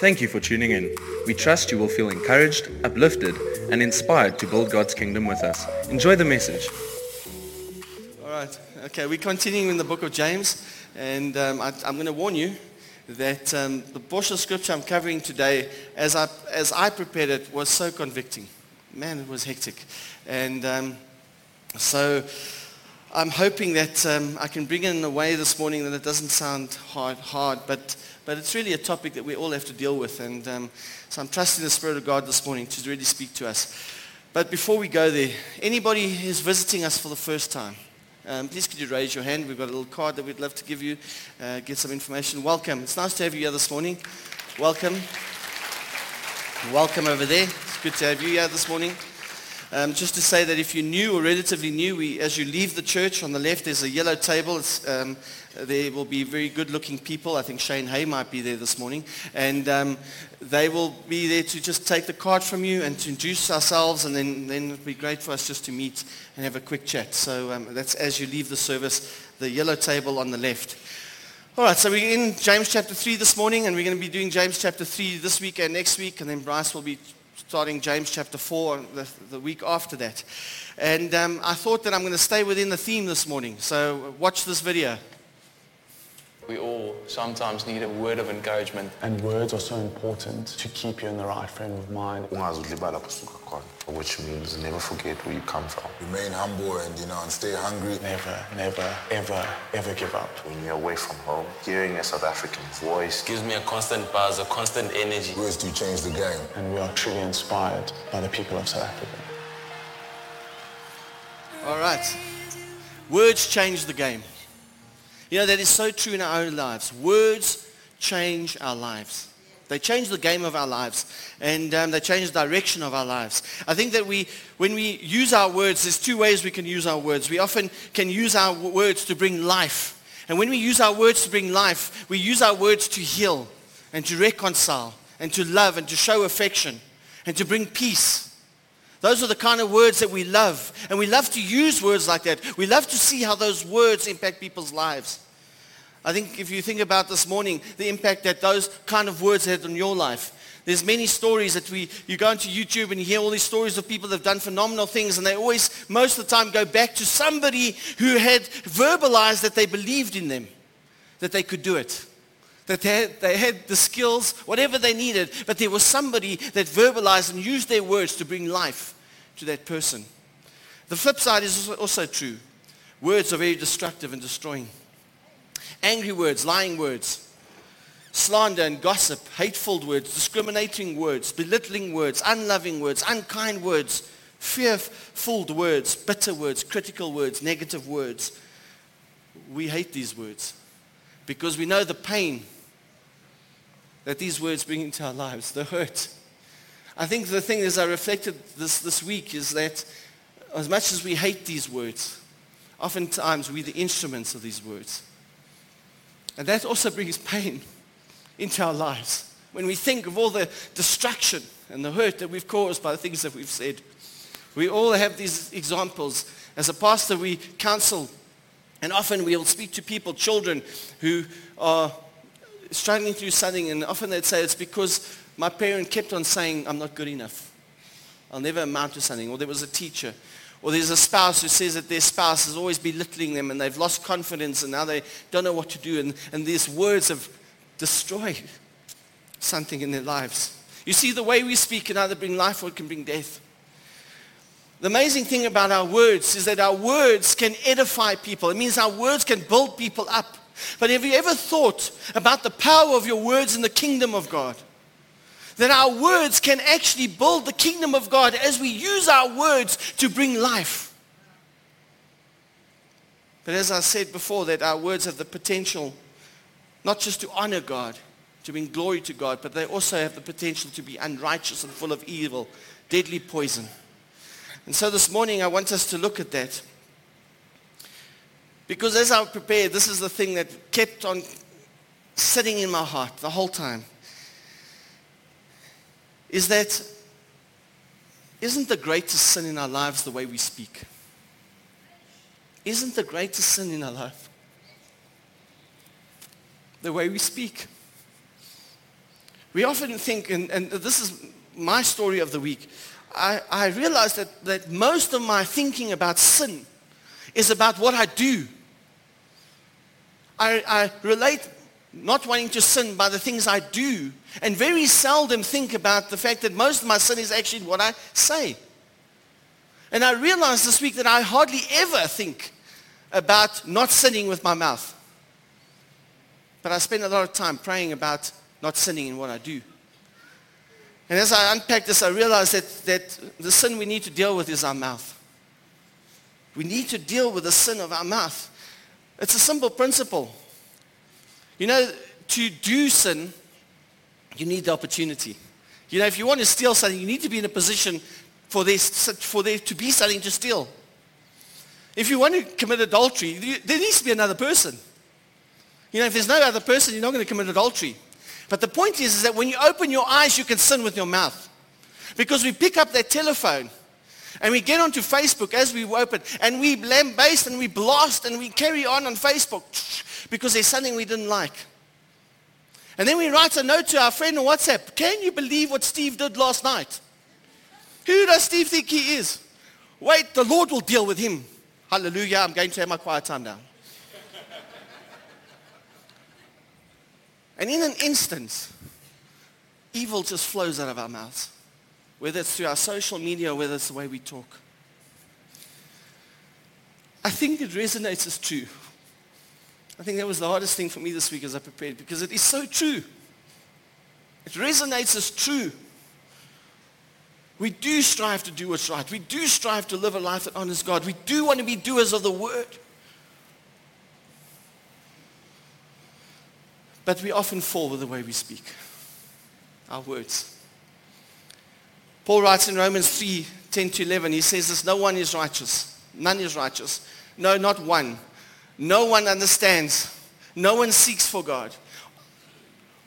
Thank you for tuning in. We trust you will feel encouraged, uplifted, and inspired to build God's kingdom with us. Enjoy the message. All right. Okay, we're continuing in the book of James, and um, I, I'm going to warn you that um, the portion of scripture I'm covering today, as I, as I prepared it, was so convicting. Man, it was hectic. And um, so I'm hoping that um, I can bring it in a way this morning that it doesn't sound hard, hard but, but it's really a topic that we all have to deal with. And um, so I'm trusting the Spirit of God this morning to really speak to us. But before we go there, anybody who's visiting us for the first time, um, please could you raise your hand? We've got a little card that we'd love to give you, uh, get some information. Welcome. It's nice to have you here this morning. Welcome. Welcome over there. It's good to have you here this morning. Um, just to say that if you're new or relatively new, we, as you leave the church, on the left there's a yellow table. Um, there will be very good-looking people. I think Shane Hay might be there this morning. And um, they will be there to just take the card from you and to introduce ourselves. And then, then it'll be great for us just to meet and have a quick chat. So um, that's as you leave the service, the yellow table on the left. All right, so we're in James chapter 3 this morning, and we're going to be doing James chapter 3 this week and next week. And then Bryce will be starting James chapter 4 the, the week after that. And um, I thought that I'm going to stay within the theme this morning. So watch this video. We all sometimes need a word of encouragement. And words are so important to keep you in the right frame of mind. ungazulibala kusuka khona which means never forget where you come from remain humble and you know and stay hungry Never, never, ever, ever give up. when you're away from home hearing a south african voice gives me a constant buzz, a constant energy. words do change the game And we are truly inspired by the people of South Africa. All right. Words change the game. You know, that is so true in our own lives. Words change our lives. They change the game of our lives and um, they change the direction of our lives. I think that we, when we use our words, there's two ways we can use our words. We often can use our words to bring life. And when we use our words to bring life, we use our words to heal and to reconcile and to love and to show affection and to bring peace. Those are the kind of words that we love. And we love to use words like that. We love to see how those words impact people's lives. I think if you think about this morning, the impact that those kind of words had on your life. There's many stories that we, you go into YouTube and you hear all these stories of people that have done phenomenal things and they always, most of the time, go back to somebody who had verbalized that they believed in them, that they could do it that they had, they had the skills, whatever they needed, but there was somebody that verbalized and used their words to bring life to that person. The flip side is also true. Words are very destructive and destroying. Angry words, lying words, slander and gossip, hateful words, discriminating words, belittling words, unloving words, unkind words, fear-filled words, bitter words, critical words, negative words. We hate these words because we know the pain that these words bring into our lives, the hurt. I think the thing as I reflected this, this week is that as much as we hate these words, oftentimes we're the instruments of these words. And that also brings pain into our lives. When we think of all the destruction and the hurt that we've caused by the things that we've said. We all have these examples. As a pastor, we counsel and often we'll speak to people, children, who are struggling through something, and often they'd say it's because my parent kept on saying, I'm not good enough. I'll never amount to something. Or there was a teacher. Or there's a spouse who says that their spouse is always belittling them and they've lost confidence and now they don't know what to do. And, and these words have destroyed something in their lives. You see, the way we speak can either bring life or it can bring death. The amazing thing about our words is that our words can edify people. It means our words can build people up. But have you ever thought about the power of your words in the kingdom of God? That our words can actually build the kingdom of God as we use our words to bring life. But as I said before, that our words have the potential not just to honor God, to bring glory to God, but they also have the potential to be unrighteous and full of evil, deadly poison. And so this morning I want us to look at that. Because as I prepared, this is the thing that kept on sitting in my heart the whole time. Is that isn't the greatest sin in our lives the way we speak? Isn't the greatest sin in our life the way we speak? We often think, and, and this is my story of the week, I, I realized that, that most of my thinking about sin is about what I do. I, I relate not wanting to sin by the things I do and very seldom think about the fact that most of my sin is actually what I say. And I realized this week that I hardly ever think about not sinning with my mouth. But I spend a lot of time praying about not sinning in what I do. And as I unpack this, I realized that, that the sin we need to deal with is our mouth. We need to deal with the sin of our mouth. It's a simple principle. You know, to do sin, you need the opportunity. You know, if you want to steal something, you need to be in a position for there, for there to be something to steal. If you want to commit adultery, there needs to be another person. You know, if there's no other person, you're not going to commit adultery. But the point is, is that when you open your eyes, you can sin with your mouth. Because we pick up that telephone and we get onto Facebook as we open and we lambaste and we blast and we carry on on Facebook because there's something we didn't like. And then we write a note to our friend on WhatsApp. Can you believe what Steve did last night? Who does Steve think he is? Wait, the Lord will deal with him. Hallelujah. I'm going to have my quiet time now. and in an instant, evil just flows out of our mouths, whether it's through our social media or whether it's the way we talk. I think it resonates as true. I think that was the hardest thing for me this week as I prepared because it is so true. It resonates as true. We do strive to do what's right. We do strive to live a life that honors God. We do want to be doers of the word. But we often fall with the way we speak, our words. Paul writes in Romans 3, 10 to 11, he says this, no one is righteous. None is righteous. No, not one. No one understands. No one seeks for God.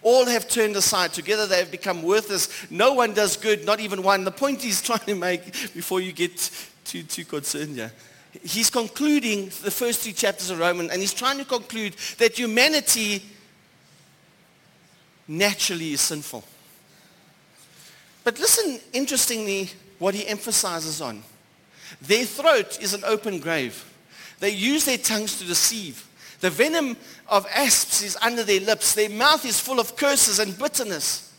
All have turned aside. Together they have become worthless. No one does good, not even one. The point he's trying to make before you get too, too concerned yeah. He's concluding the first three chapters of Romans and he's trying to conclude that humanity naturally is sinful. But listen, interestingly, what he emphasizes on. Their throat is an open grave. They use their tongues to deceive. The venom of asps is under their lips. Their mouth is full of curses and bitterness.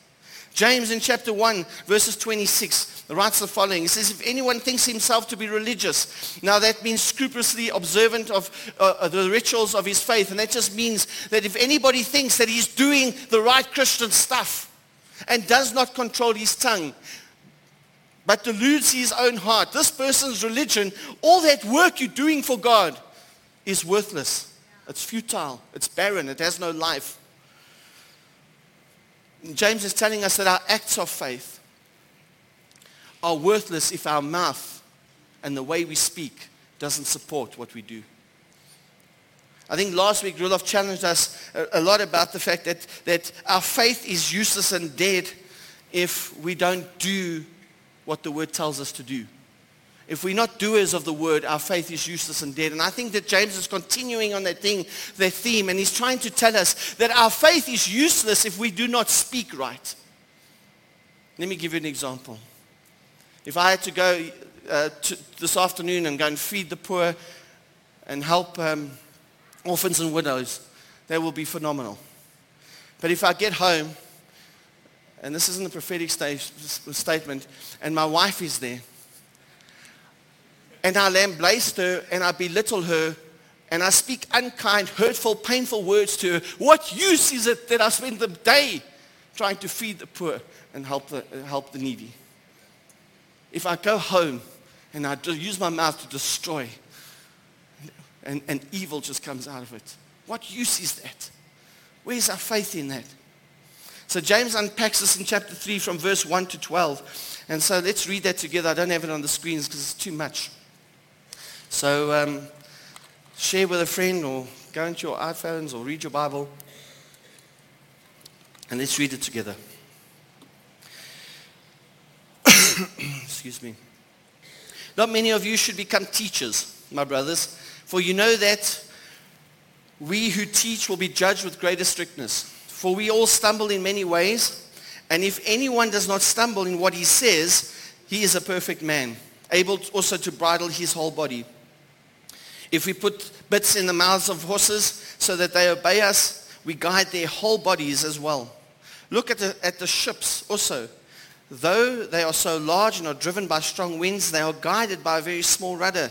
James in chapter 1, verses 26, writes the following. He says, if anyone thinks himself to be religious, now that means scrupulously observant of uh, the rituals of his faith. And that just means that if anybody thinks that he's doing the right Christian stuff and does not control his tongue, but deludes his own heart, this person's religion, all that work you're doing for God is worthless. It's futile. It's barren. It has no life. James is telling us that our acts of faith are worthless if our mouth and the way we speak doesn't support what we do. I think last week Rudolph challenged us a, lot about the fact that, that our faith is useless and dead if we don't do what the word tells us to do. If we're not doers of the word, our faith is useless and dead. And I think that James is continuing on that thing, that theme, and he's trying to tell us that our faith is useless if we do not speak right. Let me give you an example. If I had to go uh, to this afternoon and go and feed the poor and help um, orphans and widows, that will be phenomenal. But if I get home, and this isn't a prophetic statement, and my wife is there, and I lambaste her and I belittle her and I speak unkind, hurtful, painful words to her. What use is it that I spend the day trying to feed the poor and help the, help the needy? If I go home and I use my mouth to destroy and, and evil just comes out of it, what use is that? Where's our faith in that? So James unpacks this in chapter 3 from verse 1 to 12. And so let's read that together. I don't have it on the screens because it's too much. So um, share with a friend or go into your iPhones or read your Bible and let's read it together. Excuse me. Not many of you should become teachers, my brothers, for you know that we who teach will be judged with greater strictness. For we all stumble in many ways, And if anyone does not stumble in what he says, he is a perfect man, able also to bridle his whole body. If we put bits in the mouths of horses so that they obey us, we guide their whole bodies as well. Look at the, at the ships also. Though they are so large and are driven by strong winds, they are guided by a very small rudder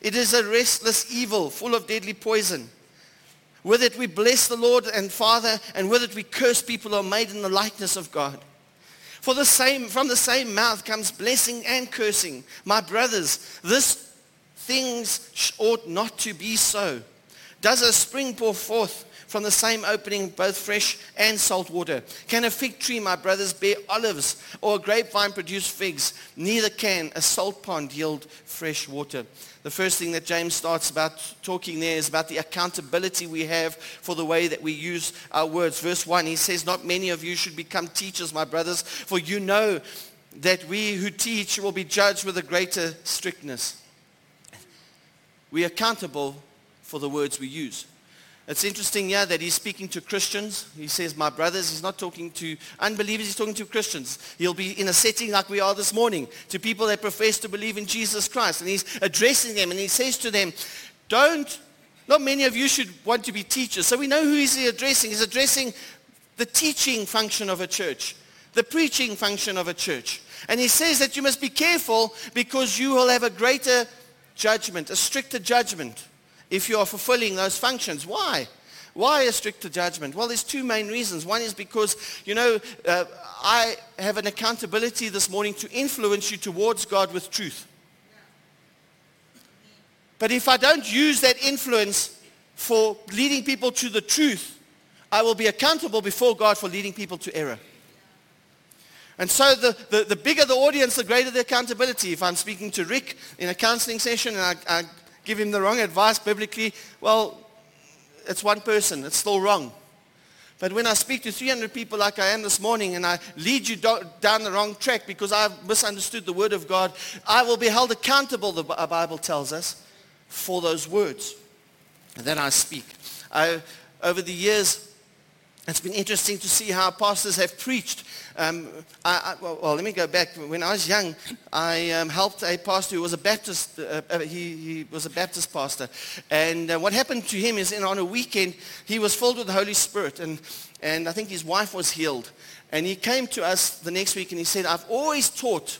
It is a restless evil, full of deadly poison. With it we bless the Lord and Father, and with it we curse people who are made in the likeness of God. For the same, from the same mouth comes blessing and cursing. My brothers, this things ought not to be so. Does a spring pour forth from the same opening both fresh and salt water? Can a fig tree, my brothers, bear olives or a grapevine produce figs? Neither can a salt pond yield fresh water. The first thing that James starts about talking there is about the accountability we have for the way that we use our words. Verse 1, he says, Not many of you should become teachers, my brothers, for you know that we who teach will be judged with a greater strictness. We are accountable for the words we use. It's interesting here that he's speaking to Christians. He says, my brothers, he's not talking to unbelievers, he's talking to Christians. He'll be in a setting like we are this morning, to people that profess to believe in Jesus Christ. And he's addressing them and he says to them, don't, not many of you should want to be teachers. So we know who he's addressing. He's addressing the teaching function of a church, the preaching function of a church. And he says that you must be careful because you will have a greater judgment, a stricter judgment if you are fulfilling those functions. Why? Why a stricter judgment? Well, there's two main reasons. One is because, you know, uh, I have an accountability this morning to influence you towards God with truth. But if I don't use that influence for leading people to the truth, I will be accountable before God for leading people to error. And so the, the, the, bigger the audience, the greater the accountability. If I'm speaking to Rick in a counseling session and I, I give him the wrong advice biblically, well, it's one person. It's still wrong. But when I speak to 300 people like I am this morning and I lead you do- down the wrong track because I've misunderstood the word of God, I will be held accountable, the Bible tells us, for those words that I speak. I, over the years, it's been interesting to see how pastors have preached. Um, I, I, well, let me go back. When I was young, I um, helped a pastor who was a Baptist. Uh, uh, he, he, was a Baptist pastor, and uh, what happened to him is, in, on a weekend, he was filled with the Holy Spirit, and and I think his wife was healed, and he came to us the next week and he said, "I've always taught.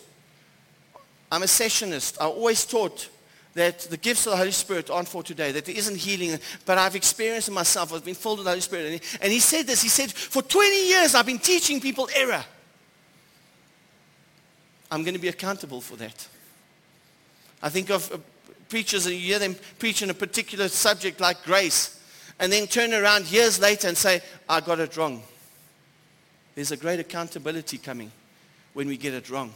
I'm a cessationist. I always taught." That the gifts of the Holy Spirit aren't for today, that there isn't healing, but I've experienced it myself. I've been filled with the Holy Spirit. And he, and he said this. He said, for 20 years I've been teaching people error. I'm going to be accountable for that. I think of uh, preachers and you hear them preach on a particular subject like grace and then turn around years later and say, I got it wrong. There's a great accountability coming when we get it wrong.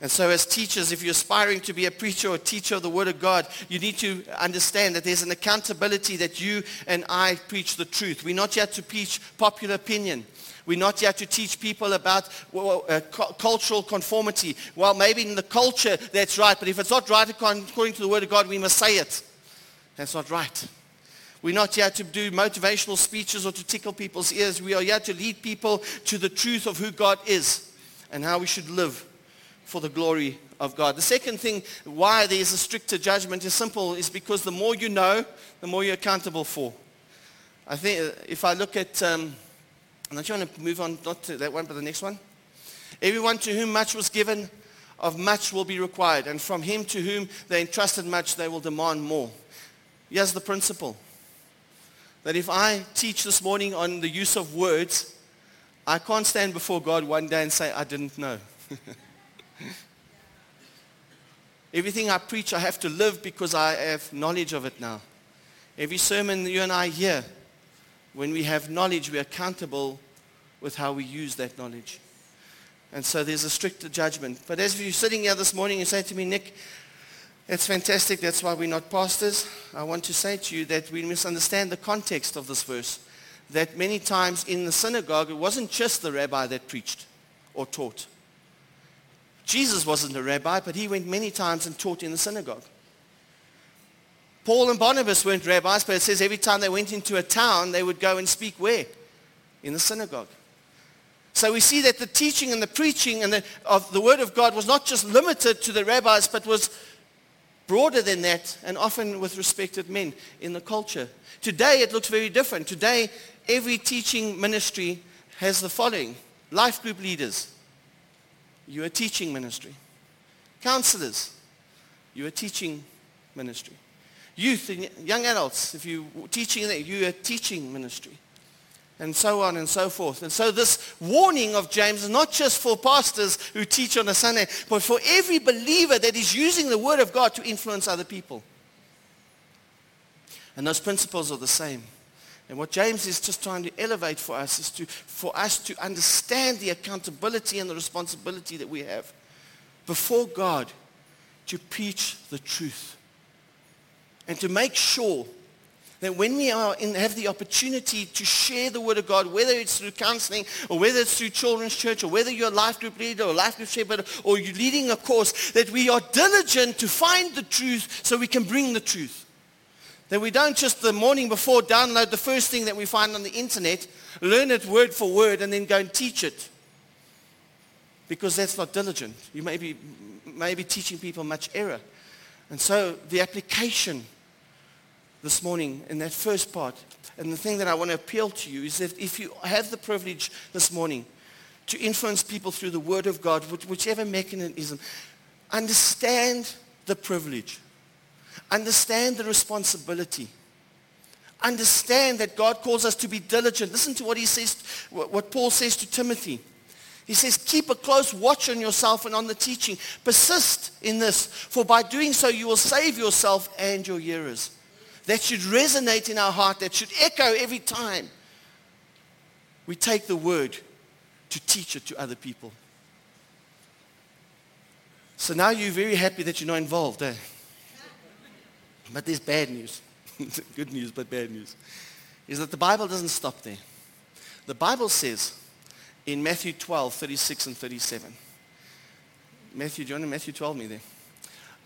And so as teachers, if you're aspiring to be a preacher or a teacher of the Word of God, you need to understand that there's an accountability that you and I preach the truth. We're not yet to preach popular opinion. We're not yet to teach people about well, uh, cu- cultural conformity. Well, maybe in the culture that's right, but if it's not right according to the Word of God, we must say it. That's not right. We're not here to do motivational speeches or to tickle people's ears. We are here to lead people to the truth of who God is and how we should live for the glory of God. The second thing why there is a stricter judgment is simple, is because the more you know, the more you're accountable for. I think uh, if I look at, um, I'm you want to move on, not to that one, but the next one. Everyone to whom much was given, of much will be required. And from him to whom they entrusted much, they will demand more. Here's the principle. That if I teach this morning on the use of words, I can't stand before God one day and say, I didn't know. Everything I preach, I have to live because I have knowledge of it now. Every sermon you and I hear, when we have knowledge, we're accountable with how we use that knowledge. And so there's a stricter judgment. But as you're sitting here this morning, you say to me, Nick, that's fantastic. That's why we're not pastors. I want to say to you that we misunderstand the context of this verse. That many times in the synagogue, it wasn't just the rabbi that preached or taught. Jesus wasn't a rabbi, but he went many times and taught in the synagogue. Paul and Barnabas weren't rabbis, but it says every time they went into a town, they would go and speak where? In the synagogue. So we see that the teaching and the preaching and the, of the word of God was not just limited to the rabbis, but was broader than that and often with respected men in the culture. Today it looks very different. Today every teaching ministry has the following. Life group leaders, you're a teaching ministry. Counselors, you're a teaching ministry. Youth and young adults, if you're teaching, you're a teaching ministry and so on and so forth. And so this warning of James is not just for pastors who teach on a Sunday, but for every believer that is using the word of God to influence other people. And those principles are the same. And what James is just trying to elevate for us is to, for us to understand the accountability and the responsibility that we have before God to preach the truth and to make sure that when we are in, have the opportunity to share the word of God, whether it's through counseling or whether it's through children's church or whether you're a life group leader or life group shepherd or you're leading a course, that we are diligent to find the truth so we can bring the truth. That we don't just the morning before download the first thing that we find on the internet, learn it word for word and then go and teach it. Because that's not diligent. You may be, may be teaching people much error. And so the application this morning in that first part. And the thing that I want to appeal to you is that if you have the privilege this morning to influence people through the Word of God, whichever mechanism, understand the privilege. Understand the responsibility. Understand that God calls us to be diligent. Listen to what he says, what Paul says to Timothy. He says, keep a close watch on yourself and on the teaching. Persist in this, for by doing so you will save yourself and your hearers that should resonate in our heart, that should echo every time we take the word to teach it to other people. So now you're very happy that you're not involved, eh? But there's bad news. Good news, but bad news. Is that the Bible doesn't stop there. The Bible says in Matthew 12, 36 and 37. Matthew, do you want to Matthew 12 me there?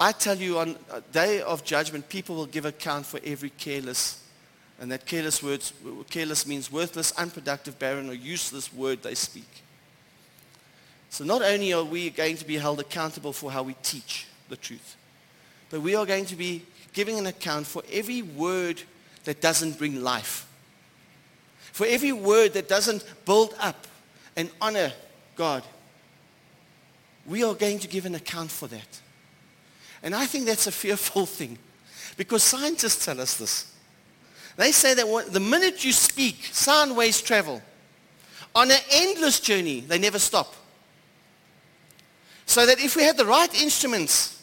I tell you, on a day of judgment, people will give account for every careless, and that careless words, careless means worthless, unproductive, barren, or useless word they speak. So not only are we going to be held accountable for how we teach the truth, but we are going to be giving an account for every word that doesn't bring life. For every word that doesn't build up and honor God. We are going to give an account for that. And I think that's a fearful thing because scientists tell us this. They say that the minute you speak, sound waves travel. On an endless journey, they never stop. So that if we had the right instruments,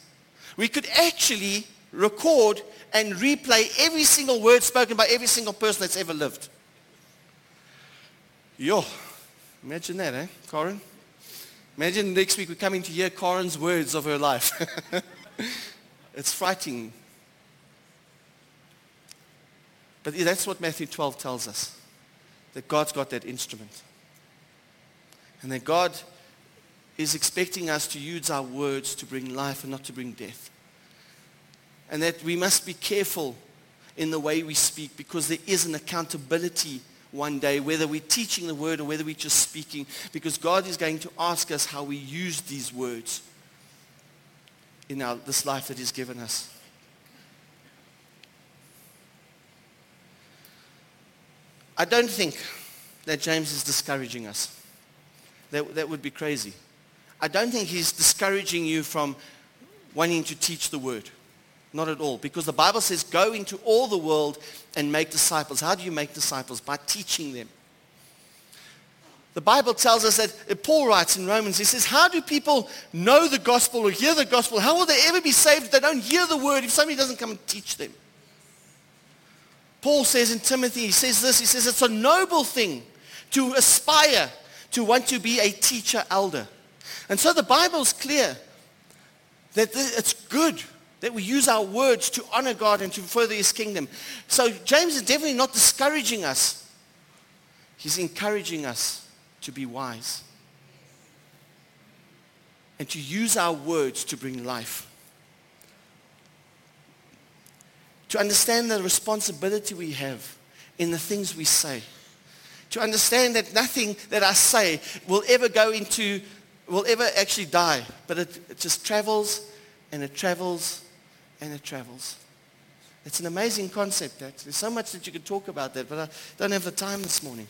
we could actually record and replay every single word spoken by every single person that's ever lived. Yo, imagine that, eh, Corin? Imagine next week we're coming to hear Corin's words of her life. it's frightening. But that's what Matthew 12 tells us. That God's got that instrument. And that God is expecting us to use our words to bring life and not to bring death. And that we must be careful in the way we speak because there is an accountability one day, whether we're teaching the word or whether we're just speaking, because God is going to ask us how we use these words in our, this life that he's given us. I don't think that James is discouraging us. That, that would be crazy. I don't think he's discouraging you from wanting to teach the word. Not at all. Because the Bible says, go into all the world and make disciples. How do you make disciples? By teaching them. The Bible tells us that, uh, Paul writes in Romans, he says, how do people know the gospel or hear the gospel? How will they ever be saved if they don't hear the word, if somebody doesn't come and teach them? Paul says in Timothy, he says this, he says, it's a noble thing to aspire to want to be a teacher elder. And so the Bible's clear that it's good that we use our words to honor God and to further his kingdom. So James is definitely not discouraging us. He's encouraging us to be wise and to use our words to bring life. To understand the responsibility we have in the things we say. To understand that nothing that I say will ever go into, will ever actually die, but it, it just travels and it travels and it travels. It's an amazing concept. That. There's so much that you could talk about that, but I don't have the time this morning.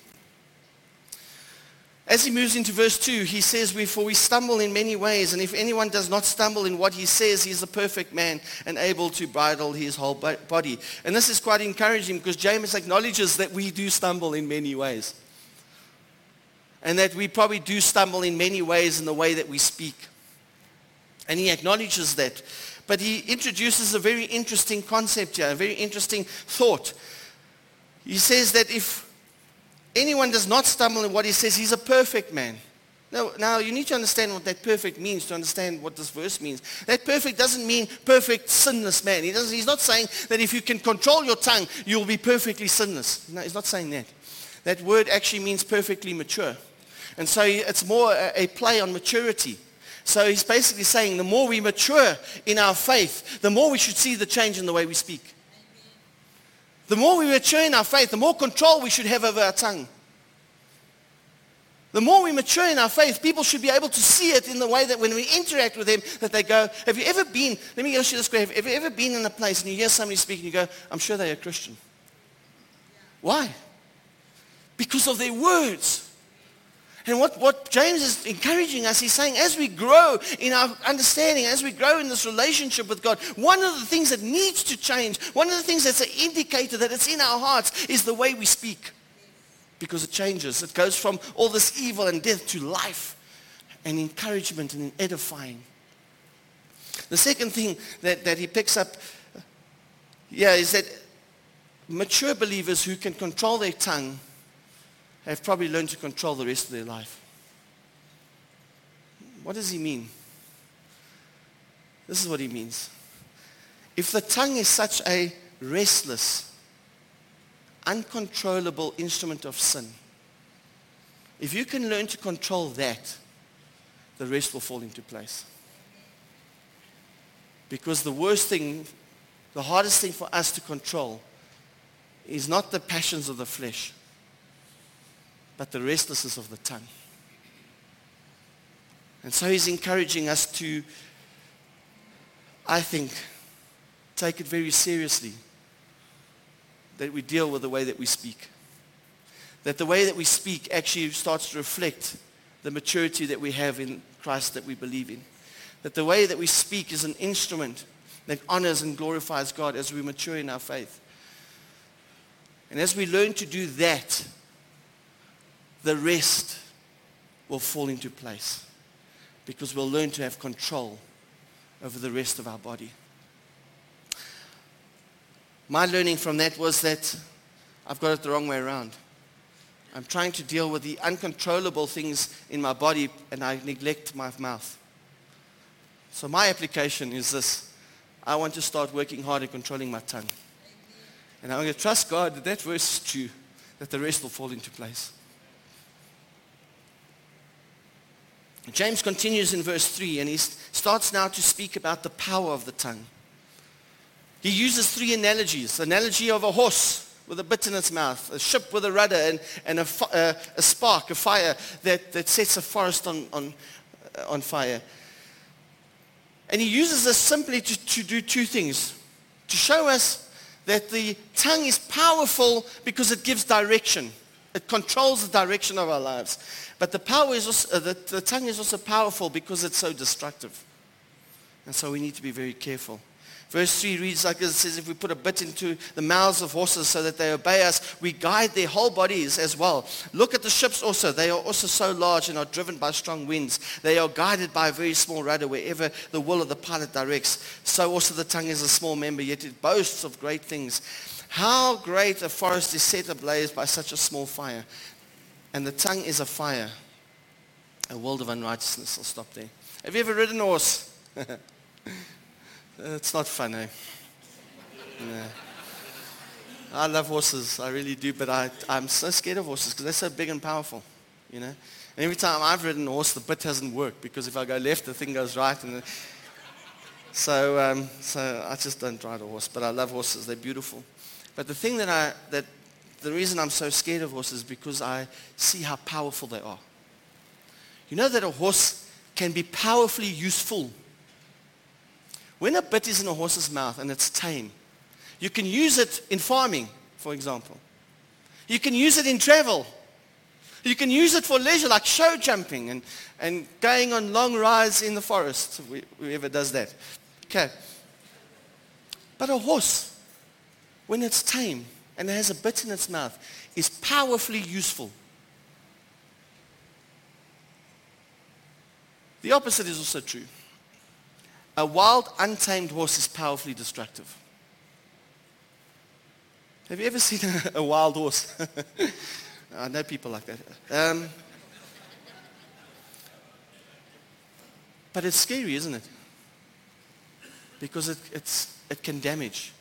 As he moves into verse 2, he says, For we stumble in many ways, and if anyone does not stumble in what he says, he is a perfect man and able to bridle his whole body. And this is quite encouraging because James acknowledges that we do stumble in many ways. And that we probably do stumble in many ways in the way that we speak. And he acknowledges that. But he introduces a very interesting concept here, a very interesting thought. He says that if anyone does not stumble in what he says, he's a perfect man. Now, now, you need to understand what that perfect means to understand what this verse means. That perfect doesn't mean perfect sinless man. He doesn't, he's not saying that if you can control your tongue, you'll be perfectly sinless. No, he's not saying that. That word actually means perfectly mature. And so it's more a, a play on maturity. So he's basically saying the more we mature in our faith, the more we should see the change in the way we speak. The more we mature in our faith, the more control we should have over our tongue. The more we mature in our faith, people should be able to see it in the way that when we interact with them, that they go, have you ever been, let me ask you this question, have you ever been in a place and you hear somebody speak and you go, I'm sure they're a Christian. Why? Because of their words. And what, what James is encouraging us, he's saying as we grow in our understanding, as we grow in this relationship with God, one of the things that needs to change, one of the things that's an indicator that it's in our hearts is the way we speak. Because it changes. It goes from all this evil and death to life and encouragement and edifying. The second thing that, that he picks up yeah, is that mature believers who can control their tongue have probably learned to control the rest of their life. What does he mean? This is what he means. If the tongue is such a restless, uncontrollable instrument of sin, if you can learn to control that, the rest will fall into place. Because the worst thing, the hardest thing for us to control is not the passions of the flesh but the restlessness of the tongue. And so he's encouraging us to, I think, take it very seriously that we deal with the way that we speak. That the way that we speak actually starts to reflect the maturity that we have in Christ that we believe in. That the way that we speak is an instrument that honors and glorifies God as we mature in our faith. And as we learn to do that, the rest will fall into place because we'll learn to have control over the rest of our body. My learning from that was that I've got it the wrong way around. I'm trying to deal with the uncontrollable things in my body and I neglect my mouth. So my application is this. I want to start working hard at controlling my tongue. And I'm going to trust God that that verse is true, that the rest will fall into place. James continues in verse 3 and he starts now to speak about the power of the tongue. He uses three analogies. Analogy of a horse with a bit in its mouth, a ship with a rudder, and, and a, uh, a spark, a fire that, that sets a forest on, on, uh, on fire. And he uses this simply to, to do two things. To show us that the tongue is powerful because it gives direction. It controls the direction of our lives. But the power is also, uh, the, the tongue is also powerful because it's so destructive. And so we need to be very careful. Verse 3 reads like this. It says, if we put a bit into the mouths of horses so that they obey us, we guide their whole bodies as well. Look at the ships also. They are also so large and are driven by strong winds. They are guided by a very small rudder wherever the will of the pilot directs. So also the tongue is a small member, yet it boasts of great things. How great a forest is set ablaze by such a small fire. And the tongue is a fire, A world of unrighteousness. I'll stop there. Have you ever ridden a horse? it's not fun, eh? No. I love horses. I really do. But I, I'm so scared of horses because they're so big and powerful, you know. And every time I've ridden a horse, the bit hasn't worked because if I go left, the thing goes right. And so, um, so I just don't ride a horse. But I love horses. They're beautiful. But the thing that I, that the reason I'm so scared of horses is because I see how powerful they are. You know that a horse can be powerfully useful. When a bit is in a horse's mouth and it's tame, you can use it in farming, for example. You can use it in travel. You can use it for leisure, like show jumping and, and going on long rides in the forest, whoever does that. Okay. But a horse, when it's tame and has a bit in its mouth, is powerfully useful. The opposite is also true. A wild, untamed horse is powerfully destructive. Have you ever seen a, a wild horse? I know people like that. Um, but it's scary, isn't it? Because it, it's, it can damage.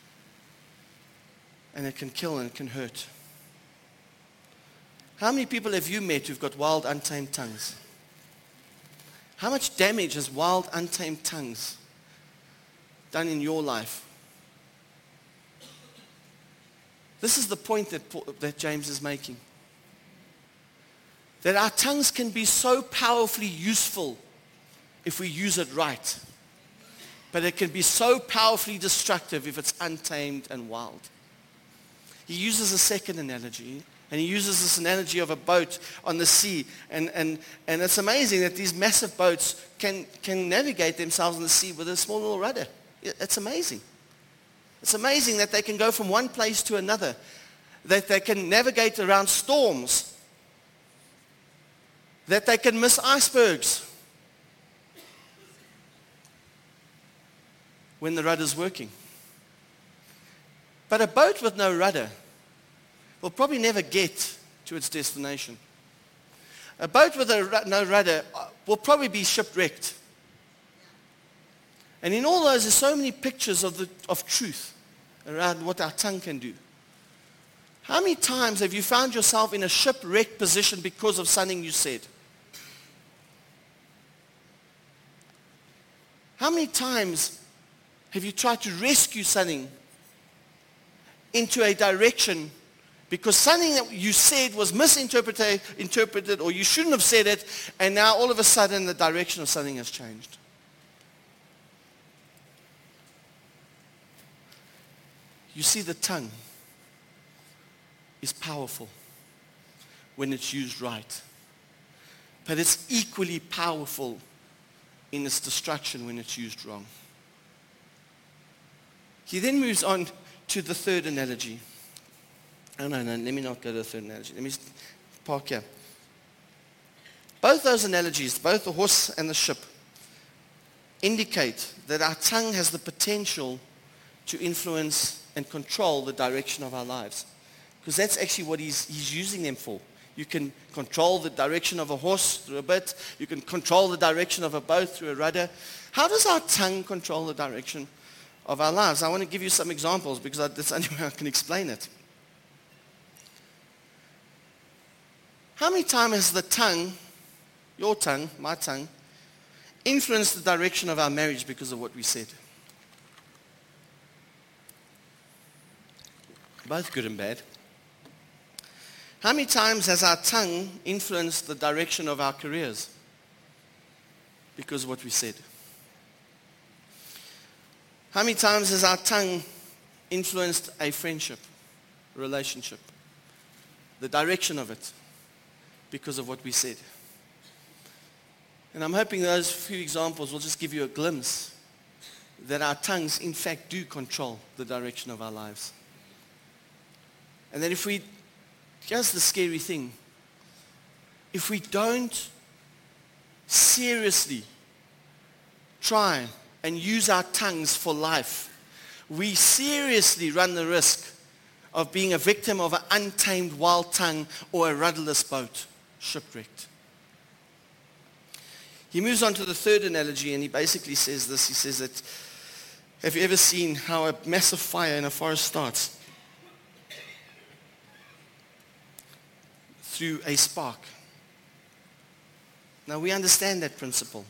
And it can kill and it can hurt. How many people have you met who've got wild, untamed tongues? How much damage has wild, untamed tongues done in your life? This is the point that, that James is making. That our tongues can be so powerfully useful if we use it right. But it can be so powerfully destructive if it's untamed and wild. He uses a second analogy, and he uses this analogy of a boat on the sea. And, and, and it's amazing that these massive boats can, can navigate themselves on the sea with a small little rudder. It's amazing. It's amazing that they can go from one place to another, that they can navigate around storms, that they can miss icebergs when the rudder's working. But a boat with no rudder will probably never get to its destination. A boat with a, no rudder uh, will probably be shipwrecked. And in all those, there's so many pictures of, the, of truth around what our tongue can do. How many times have you found yourself in a shipwrecked position because of something you said? How many times have you tried to rescue something into a direction because something that you said was misinterpreted interpreted, or you shouldn't have said it, and now all of a sudden the direction of something has changed? You see, the tongue is powerful when it's used right. But it's equally powerful in its destruction when it's used wrong. He then moves on to the third analogy. Oh, no, no, let me not go to the third analogy. Let me park here. Both those analogies, both the horse and the ship, indicate that our tongue has the potential to influence and control the direction of our lives. Because that's actually what he's, he's using them for. You can control the direction of a horse through a bit. You can control the direction of a boat through a rudder. How does our tongue control the direction of our lives? I want to give you some examples because that's the only way I can explain it. How many times has the tongue, your tongue, my tongue, influenced the direction of our marriage because of what we said? both good and bad. How many times has our tongue influenced the direction of our careers? Because of what we said. How many times has our tongue influenced a friendship, relationship, the direction of it, because of what we said? And I'm hoping those few examples will just give you a glimpse that our tongues, in fact, do control the direction of our lives. And then if we, here's the scary thing. If we don't seriously try and use our tongues for life, we seriously run the risk of being a victim of an untamed wild tongue or a rudderless boat, shipwrecked. He moves on to the third analogy and he basically says this. He says that, have you ever seen how a massive fire in a forest starts? Through a spark. Now we understand that principle.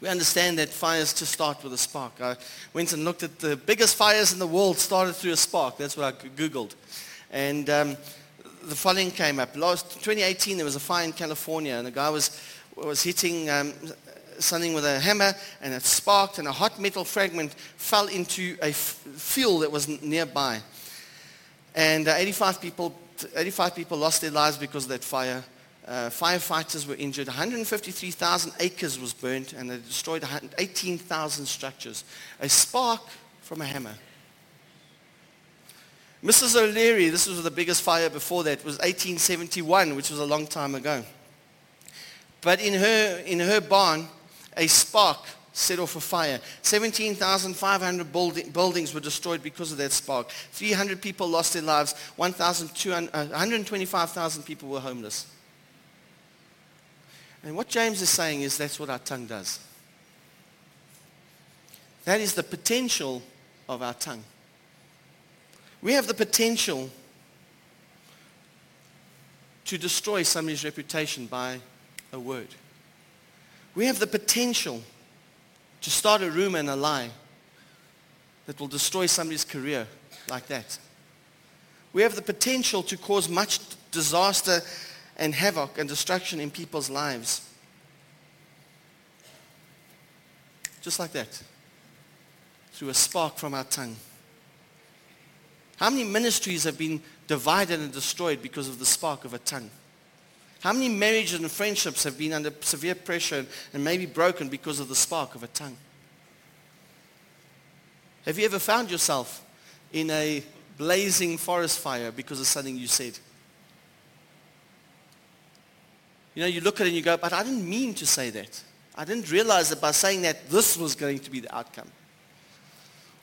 We understand that fires just start with a spark. I went and looked at the biggest fires in the world started through a spark. That's what I Googled. And um, the following came up. Last 2018, there was a fire in California, and a guy was, was hitting um, something with a hammer, and it sparked, and a hot metal fragment fell into a f- field that was nearby. And uh, 85 people, 85 people lost their lives because of that fire. Uh, firefighters were injured. 153,000 acres was burnt, and they destroyed 18,000 structures. A spark from a hammer. Mrs. O'Leary, this was the biggest fire before that, was 1871, which was a long time ago. But in her, in her barn, a spark set off a fire. 17,500 building, buildings were destroyed because of that spark. 300 people lost their lives. 1,200 uh, 125,000 people were homeless. And what James is saying is that's what our tongue does. That is the potential of our tongue. We have the potential to destroy somebody's reputation by a word. We have the potential to start a rumor and a lie that will destroy somebody's career like that. We have the potential to cause much disaster and havoc and destruction in people's lives. Just like that. Through a spark from our tongue. How many ministries have been divided and destroyed because of the spark of a tongue? How many marriages and friendships have been under severe pressure and maybe broken because of the spark of a tongue? Have you ever found yourself in a blazing forest fire because of something you said? You know, you look at it and you go, but I didn't mean to say that. I didn't realize that by saying that this was going to be the outcome.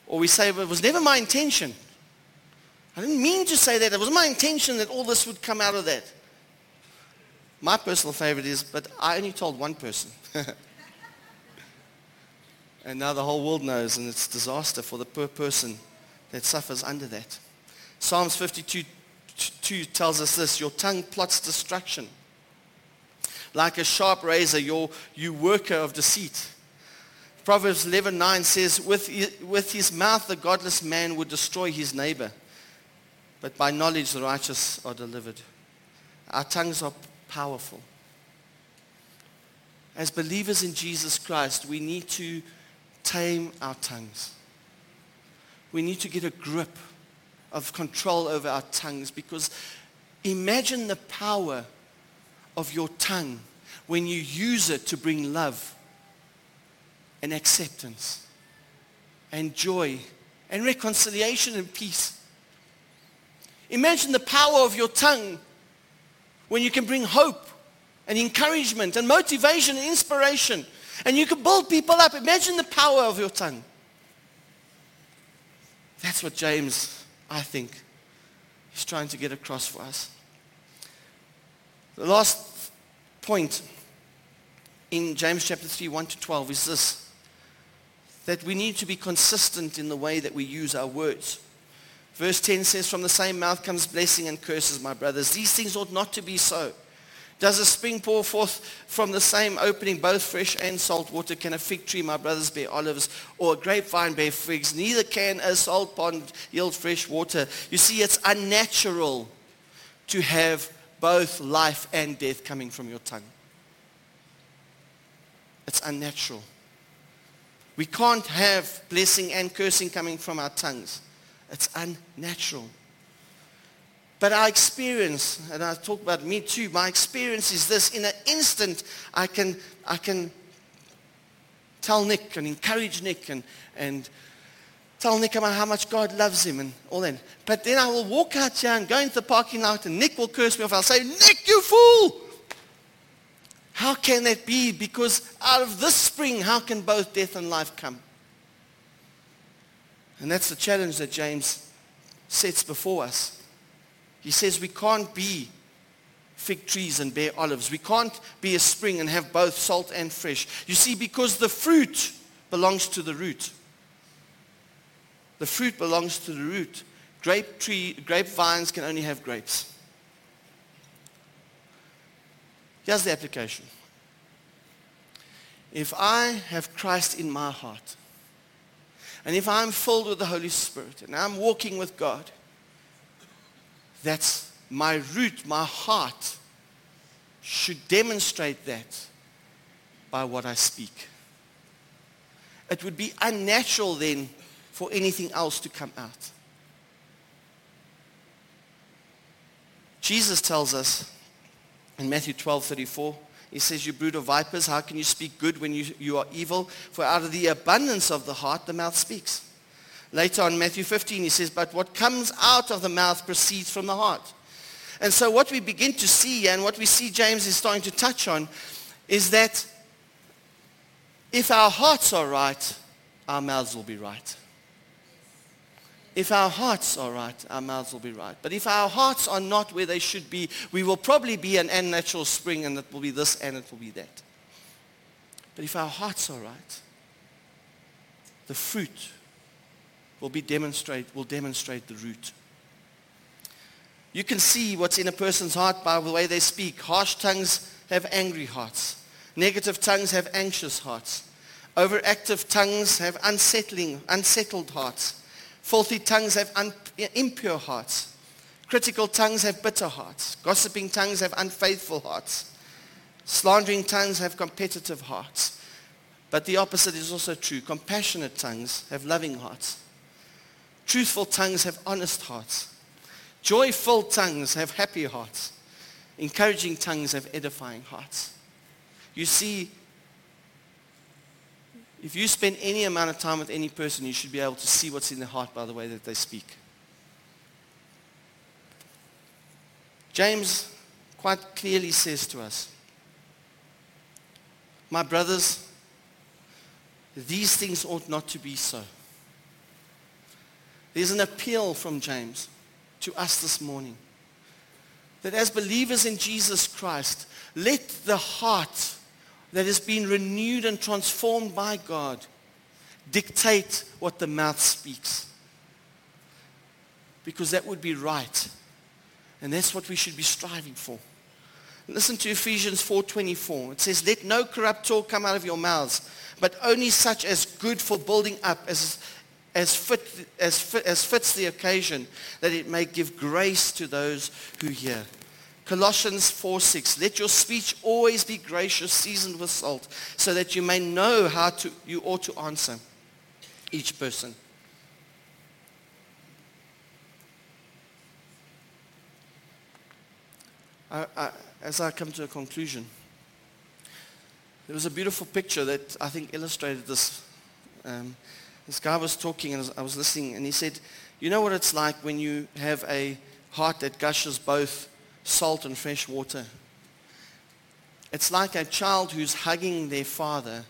Or we say, it was never my intention. I didn't mean to say that. It was my intention that all this would come out of that. My personal favorite is, but I only told one person. and now the whole world knows, and it's disaster for the poor person that suffers under that. Psalms 52 2 tells us this, your tongue plots destruction. Like a sharp razor, your, you worker of deceit. Proverbs 11:9 says, with, with his mouth the godless man would destroy his neighbor, but by knowledge the righteous are delivered. Our tongues are powerful. As believers in Jesus Christ, we need to tame our tongues. We need to get a grip of control over our tongues because imagine the power of your tongue when you use it to bring love and acceptance and joy and reconciliation and peace. Imagine the power of your tongue when you can bring hope and encouragement and motivation and inspiration and you can build people up. Imagine the power of your tongue. That's what James, I think, is trying to get across for us. The last point in James chapter 3, 1 to 12 is this, that we need to be consistent in the way that we use our words. Verse 10 says, from the same mouth comes blessing and curses, my brothers. These things ought not to be so. Does a spring pour forth from the same opening both fresh and salt water? Can a fig tree, my brothers, bear olives, or a grapevine bear figs? Neither can a salt pond yield fresh water. You see, it's unnatural to have both life and death coming from your tongue. It's unnatural. We can't have blessing and cursing coming from our tongues. It's unnatural. But our experience, and I talk about me too, my experience is this. In an instant, I can, I can tell Nick and encourage Nick and, and tell Nick about how much God loves him and all that. But then I will walk out here and go into the parking lot and Nick will curse me off. I'll say, Nick, you fool! How can that be? Because out of this spring, how can both death and life come? And that's the challenge that James sets before us. He says we can't be fig trees and bear olives. We can't be a spring and have both salt and fresh. You see, because the fruit belongs to the root. The fruit belongs to the root. Grape tree, grapevines can only have grapes. Here's the application. If I have Christ in my heart, and if I'm filled with the Holy Spirit, and I'm walking with God, that's my root, my heart should demonstrate that by what I speak. It would be unnatural then for anything else to come out. Jesus tells us in Matthew 12, 34, he says, you brood of vipers, how can you speak good when you, you are evil? For out of the abundance of the heart, the mouth speaks. Later on, Matthew 15, he says, but what comes out of the mouth proceeds from the heart. And so what we begin to see, and what we see James is starting to touch on, is that if our hearts are right, our mouths will be right. If our hearts are right, our mouths will be right. But if our hearts are not where they should be, we will probably be an unnatural spring and it will be this and it will be that. But if our hearts are right, the fruit will be demonstrate will demonstrate the root. You can see what's in a person's heart by the way they speak. Harsh tongues have angry hearts. Negative tongues have anxious hearts. Overactive tongues have unsettling, unsettled hearts. Filthy tongues have un- impure hearts. Critical tongues have bitter hearts. Gossiping tongues have unfaithful hearts. Slandering tongues have competitive hearts. But the opposite is also true. Compassionate tongues have loving hearts. Truthful tongues have honest hearts. Joyful tongues have happy hearts. Encouraging tongues have edifying hearts. You see, if you spend any amount of time with any person, you should be able to see what's in their heart by the way that they speak. James quite clearly says to us, my brothers, these things ought not to be so. There's an appeal from James to us this morning that as believers in Jesus Christ, let the heart that has been renewed and transformed by God dictate what the mouth speaks. Because that would be right. And that's what we should be striving for. Listen to Ephesians 4.24. It says, Let no corrupt talk come out of your mouths, but only such as good for building up, as, as, fit, as, fit, as fits the occasion, that it may give grace to those who hear. Colossians 4.6, Let your speech always be gracious, seasoned with salt, so that you may know how to, you ought to answer each person. I, I, as I come to a conclusion, there was a beautiful picture that I think illustrated this. Um, this guy was talking and I was listening and he said, you know what it's like when you have a heart that gushes both salt and fresh water? It's like a child who's hugging their father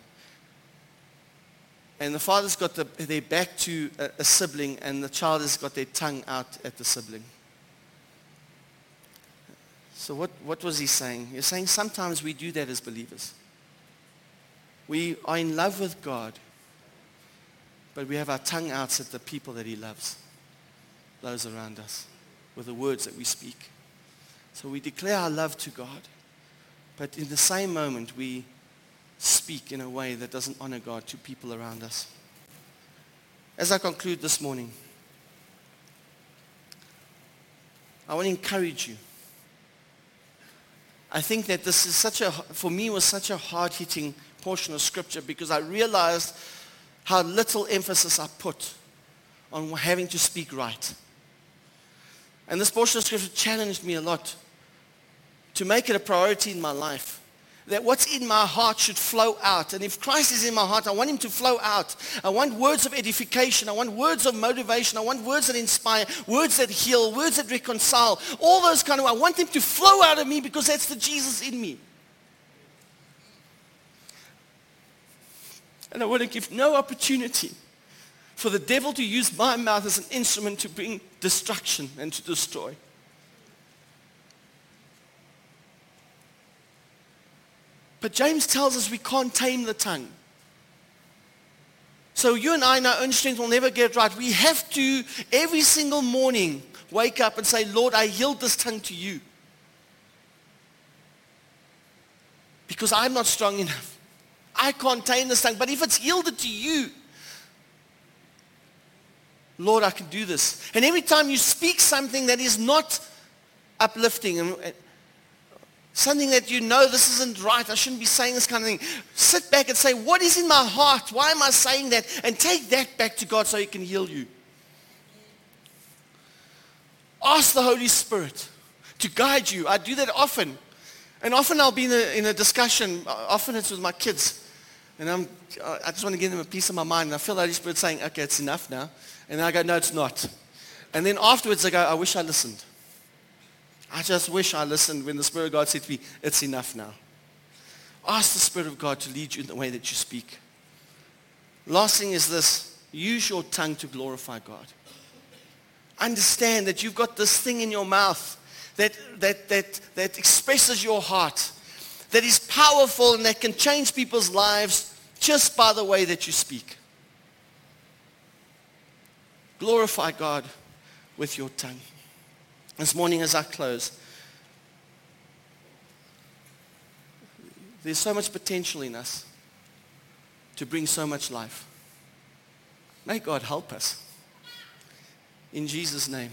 and the father's got the, their back to a, a sibling and the child has got their tongue out at the sibling. So what, what was he saying? He's saying sometimes we do that as believers. We are in love with God, but we have our tongue out at the people that he loves, those around us, with the words that we speak. So we declare our love to God, but in the same moment we speak in a way that doesn't honor God to people around us. As I conclude this morning, I want to encourage you I think that this is such a, for me, was such a hard-hitting portion of scripture because I realized how little emphasis I put on having to speak right. And this portion of scripture challenged me a lot to make it a priority in my life that what's in my heart should flow out. And if Christ is in my heart, I want him to flow out. I want words of edification. I want words of motivation. I want words that inspire, words that heal, words that reconcile. All those kind of, I want them to flow out of me because that's the Jesus in me. And I want to give no opportunity for the devil to use my mouth as an instrument to bring destruction and to destroy. But James tells us we can't tame the tongue. So you and I, in our own strength, will never get it right. We have to, every single morning, wake up and say, Lord, I yield this tongue to you. Because I'm not strong enough. I can't tame this tongue. But if it's yielded to you, Lord, I can do this. And every time you speak something that is not uplifting and something that you know this isn't right, I shouldn't be saying this kind of thing, sit back and say, what is in my heart? Why am I saying that? And take that back to God so he can heal you. Ask the Holy Spirit to guide you. I do that often. And often I'll be in a, in a discussion, often it's with my kids. And I'm, I just want to give them a piece of my mind. And I feel the Holy Spirit saying, okay, it's enough now. And I go, no, it's not. And then afterwards I go, I wish I listened. I just wish I listened when the Spirit of God said to me, it's enough now. Ask the Spirit of God to lead you in the way that you speak. Last thing is this, use your tongue to glorify God. Understand that you've got this thing in your mouth that, that, that, that expresses your heart, that is powerful and that can change people's lives just by the way that you speak. Glorify God with your tongue. This morning as I close, there's so much potential in us to bring so much life. May God help us. In Jesus' name.